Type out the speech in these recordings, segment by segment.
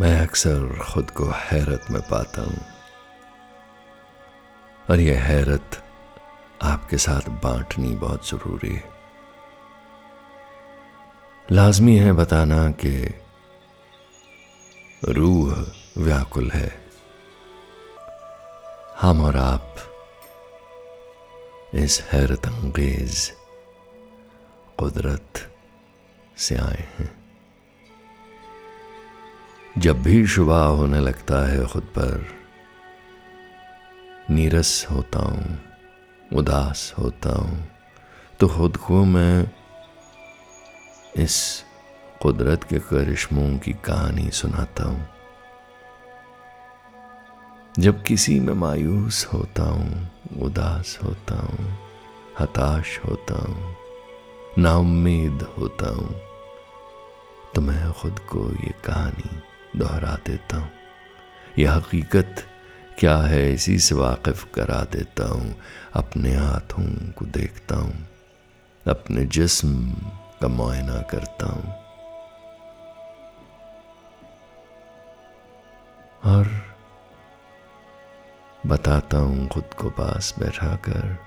मैं अक्सर खुद को हैरत में पाता हूँ। और यह हैरत आपके साथ बांटनी बहुत ज़रूरी है। लाजमी है बताना कि रूह व्याकुल है। हम और आप इस हैरत अंगेज कुदरत से आए हैं। जब भी शुबा होने लगता है खुद पर। नीरस होता हूँ, उदास होता हूँ तो खुद को मैं इस कुदरत के करिश्मों की कहानी सुनाता हूँ। जब किसी में मायूस होता हूँ, उदास होता हूँ, हताश होता हूँ, नाउम्मीद होता हूँ तो मैं खुद को ये कहानी दोहरा देता हूँ। यह हकीकत क्या है इसी से वाकिफ करा देता हूँ। अपने हाथों को देखता हूँ। अपने जिस्म का मुआयना करता हूँ। और बताता हूँ खुद को पास बैठा कर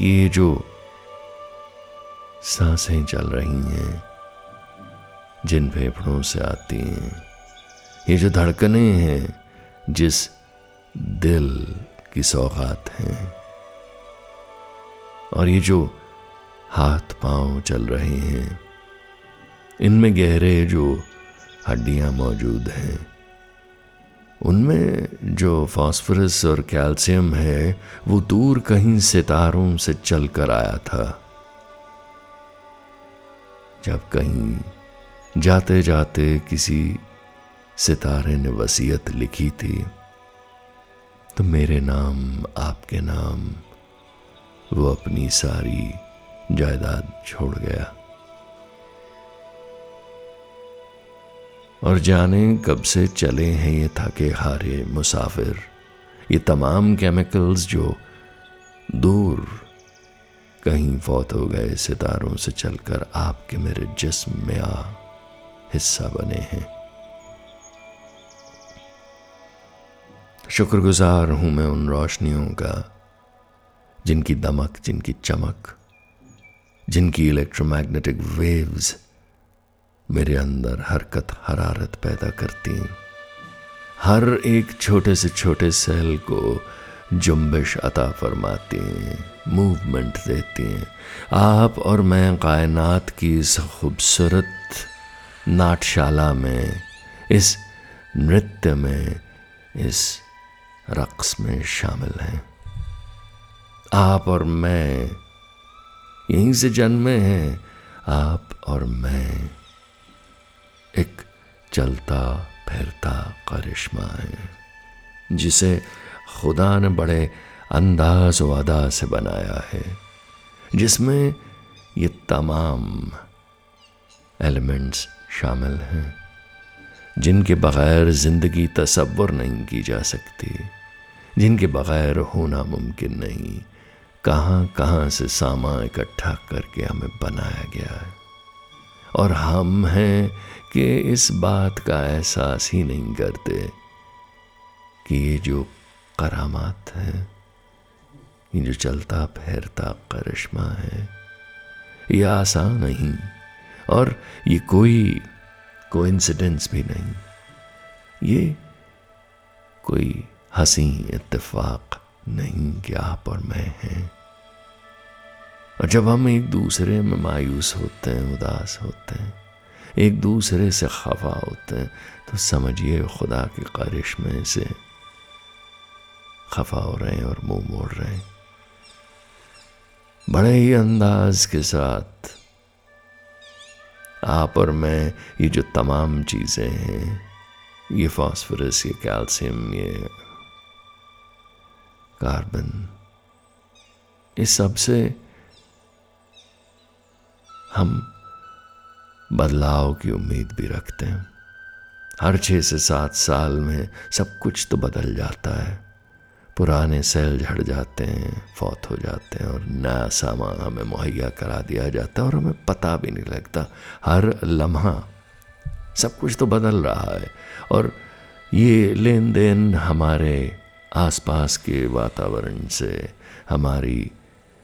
ये जो साँसें चल रही हैं जिन फेफड़ों से आती हैं। ये जो धड़कने हैं, जिस दिल की सौगात हैं। और ये जो हाथ पाँव चल रहे हैं, इनमें गहरे जो हड्डियाँ मौजूद हैं, उनमें जो फास्फोरस और कैल्शियम है, वो दूर कहीं सितारों से चल कर आया था। जब कहीं जाते जाते किसी सितारे ने वसीयत लिखी थी तो मेरे नाम, आपके नाम, वो अपनी सारी जायदाद छोड़ गया। और जाने कब से चले हैं ये थके हारे मुसाफिर, ये तमाम केमिकल्स जो दूर कहीं फौत हो गए सितारों से चलकर आपके मेरे जिस्म में आ। हिस्सा बने हैं। शुक्रगुजार हूँ मैं उन रोशनियों का, जिनकी दमक, जिनकी चमक, जिनकी इलेक्ट्रोमैग्नेटिक वेव्स मेरे अंदर हरकत, हरारत पैदा करती हर एक छोटे से छोटे सेल को जुम्बिश अता फरमाती हैं मूवमेंट देती हैं। आप और मैं कायनात की इस खूबसूरत नाटशाला में, इस नृत्य में, इस रक्स में शामिल हैं। आप और मैं, यहीं से जन्मे हैं, आप और मैं। एक चलता फिरता करिश्मा है, जिसे खुदा ने बड़े अंदाज व अदा से बनाया है, जिसमें ये तमाम एलिमेंट्स शामिल हैं, जिनके बगैर ज़िंदगी तस्वुर नहीं की जा सकती, जिनके बगैर होना मुमकिन नहीं, कहाँ कहाँ से सामा इकट्ठा करके हमें बनाया गया है। और हम हैं कि इस बात का एहसास ही नहीं करते कि ये जो करामात है, ये जो चलता फिरता करिश्मा है, ये आसान नहीं। और ये कोई कोइंसिडेंस भी नहीं। ये कोई हँसी इत्तेफाक नहीं कि आप और मैं हैं। और जब हम एक दूसरे में मायूस होते हैं, उदास होते हैं, एक दूसरे से खफा होते हैं तो समझिए खुदा की ख्वाहिश में से खफा हो रहे हैं और मुँह मोड़ रहे हैं। बड़े ही अंदाज के साथ आप और मैं, ये जो तमाम चीज़ें हैं, ये फास्फोरस, ये कैल्शियम, ये कार्बन इस सबसे हम बदलाव की उम्मीद भी रखते हैं। हर छः से सात साल में सब कुछ तो बदल जाता है। पुराने सेल झड़ जाते हैं, फौत हो जाते हैं और नया सामान हमें मुहैया करा दिया जाता है और हमें पता भी नहीं लगता। हर लम्हा सब कुछ तो बदल रहा है और ये लेन देन हमारे आसपास के वातावरण से, हमारी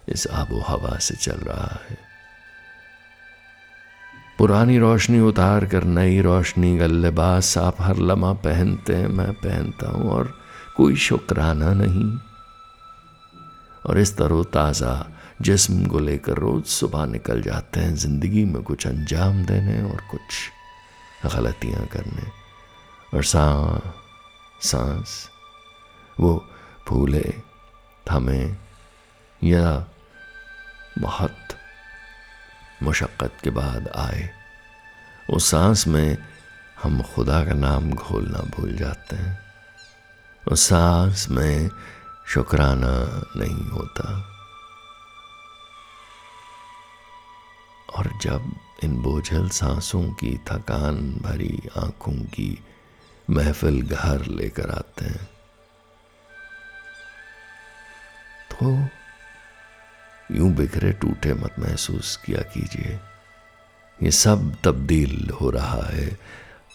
इस आबो हवा से चल रहा है। पुरानी रोशनी उतार कर नई रोशनी का लिबास आप हर लम्हा पहनते हैं, मैं पहनता हूँ और कोई शुक्राना नहीं। और इस तरो ताज़ा जिस्म को लेकर रोज सुबह निकल जाते हैं, ज़िंदगी में कुछ अंजाम देने और कुछ गलतियाँ करने। और सा सांस, वो भूले थमे या बहुत मुशक्क़त के बाद आए, उस सांस में हम खुदा का नाम घोलना भूल जाते हैं। उस सांस में शुक्राना नहीं होता। और जब इन बोझल सांसों की थकान भरी आँखों की महफिल घर लेकर आते हैं तो यूँ बिखरे टूटे मत महसूस किया कीजिए। ये सब तब्दील हो रहा है,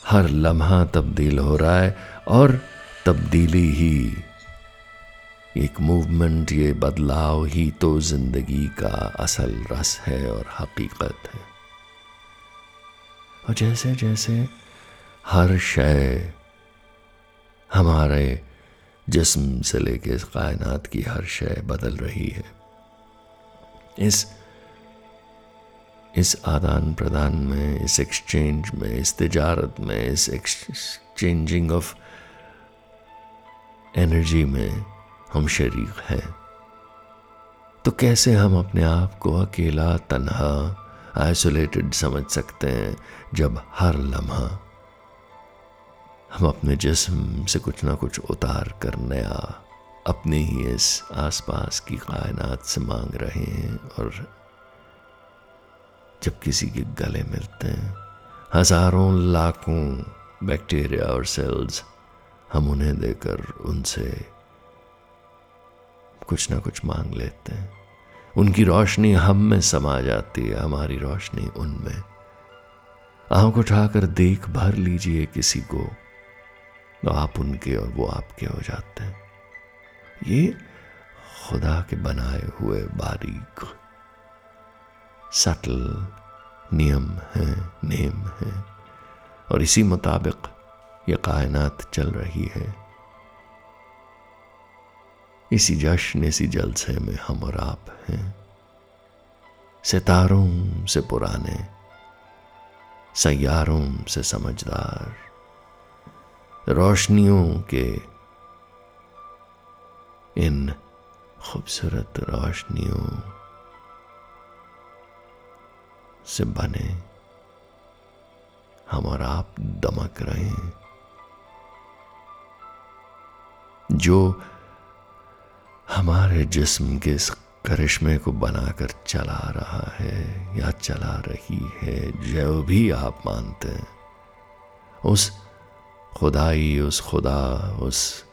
हर लम्हा तब्दील हो रहा है और तब्दीली ही। एक मूवमेंट ये बदलाव ही तो ज़िंदगी का असल रस है और हकीकत है। और जैसे जैसे हर शय हमारे जिस्म से लेके इस कायनात की हर शय बदल रही है। इस इस आदान प्रदान में, इस एक्सचेंज में, इस तजारत में, इस एक्सचेंजिंग ऑफ़ एनर्जी में हम शरीक हैं। तो कैसे हम अपने आप को अकेला, तन्हा आइसोलेटेड समझ सकते हैं जब हर लम्हा हम अपने जिस्म से कुछ ना कुछ उतार कर नया, अपने ही इस आसपास की कायनात से मांग रहे हैं और जब किसी के गले मिलते हैं, हज़ारों लाखों बैक्टीरिया और सेल्स हम उन्हें देकर उनसे कुछ ना कुछ मांग लेते हैं। उनकी रोशनी हम में समा जाती है, हमारी रोशनी उनमें आँख उठाकर देख भर लीजिए किसी को तो आप उनके और वो आपके हो जाते हैं। ये खुदा के बनाए हुए बारीक, सटल नियम हैं, नेम हैं। और इसी मुताबिक ये कायनात चल रही है। इसी जश्न, इसी जलसे में हम और आप हैं। सितारों से पुराने सैारों से समझदार, रोशनियों के इन खूबसूरत रोशनियों से बने, हम और आप दमक रहे हैं। जो हमारे जिस्म के इस करिश्मे को बनाकर चला रहा है या चला रही है, जो भी आप मानते हैं, उस खुदाई, उस खुदा, उस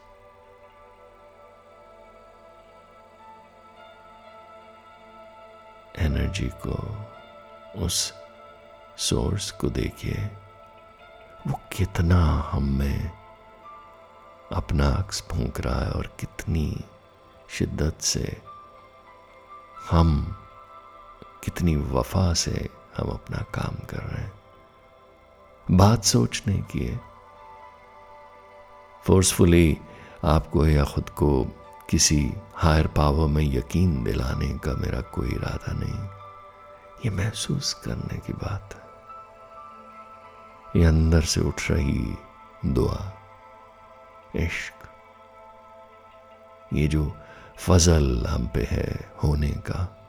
एनर्जी को, उस सोर्स को देखिए, वो कितना हम में अपना अक्स फूंक रहा है और कितनी शिद्दत से हम, कितनी वफा से हम अपना काम कर रहे हैं। बात सोचने की है। फोर्सफुली आपको या खुद को किसी हायर पावर में यकीन दिलाने का मेरा कोई इरादा नहीं। ये महसूस करने की बात है। ये अंदर से उठ रही दुआ। इश्क। ये जो फजल हम पे है होने का,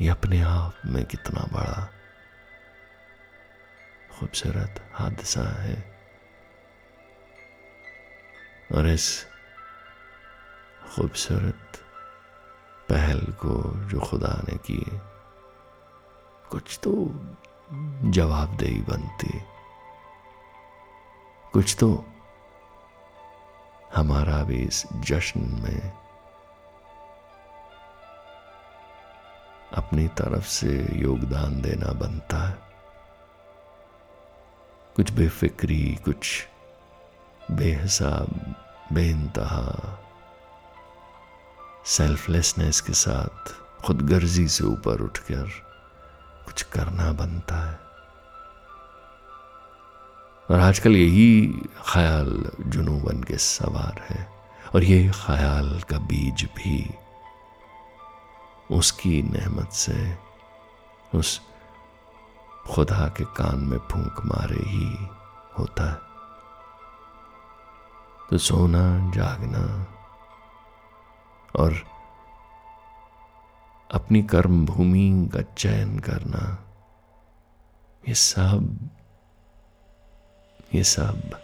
ये अपने आप में कितना बड़ा खूबसूरत हादसा है। और इस खूबसूरत पहल को जो खुदा ने की कुछ तो जवाबदेही बनती। कुछ तो हमारा भी इस जश्न में अपनी तरफ़ से योगदान देना बनता है। कुछ बेफिक्री, कुछ बेहिसाब, बेइंतहा सेल्फलेसनेस के साथ खुदगर्जी से ऊपर उठकर कुछ करना बनता है। और आजकल यही ख्याल जुनू बन के सवार है और ये ख्याल का बीज भी उसकी नेमत से, उस खुदा के कान में फूंक मारे ही होता है। तो सोना, जागना और अपनी कर्म भूमि का चयन करना, ये सब ये सब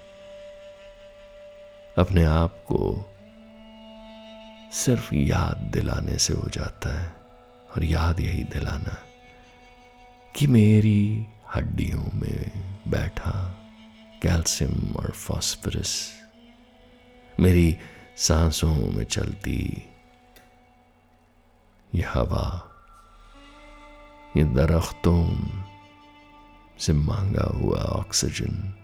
अपने आप को सिर्फ़ याद दिलाने से हो जाता है और याद यही दिलाना कि मेरी हड्डियों में बैठा कैल्शियम और फॉस्फरस मेरी सांसों में चलती ये हवा, ये दरख्तों से मांगा हुआ ऑक्सीजन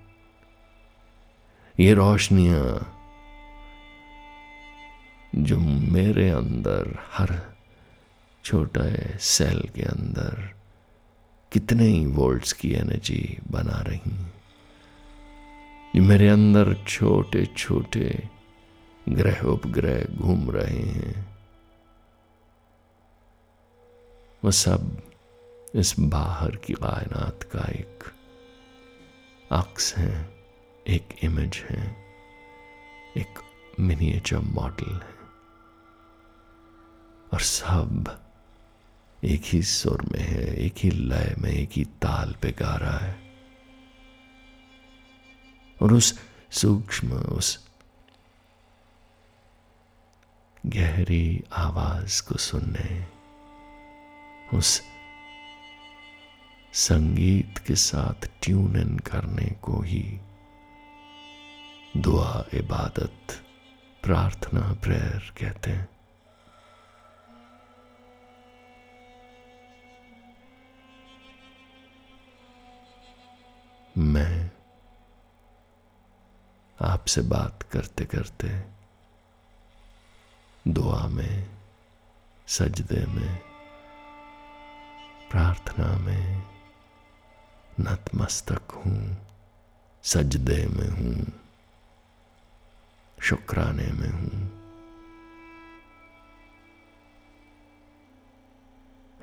ये रोशनियाँ जो मेरे अंदर, हर छोटे सेल के अंदर कितने ही वोल्ट्स की एनर्जी बना रही ये मेरे अंदर छोटे छोटे ग्रह उपग्रह घूम रहे हैं। वह सब इस बाहर की कायनात का एक अक्स है। एक इमेज है, एक मिनिएचर मॉडल है। और सब एक ही सुर में है, एक ही लय में, एक ही ताल पे गा रहा है। और उस सूक्ष्म, उस गहरी आवाज़ को सुनने, उस संगीत के साथ ट्यून इन करने को ही दुआ, इबादत, प्रार्थना, प्रेयर कहते हैं। मैं आपसे बात करते करते दुआ में, सजदे में, प्रार्थना में नतमस्तक हूँ, सजदे में हूँ। शुक्राने में हूँ।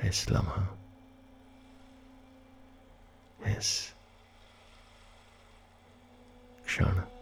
इस लम्हा इस क्षण।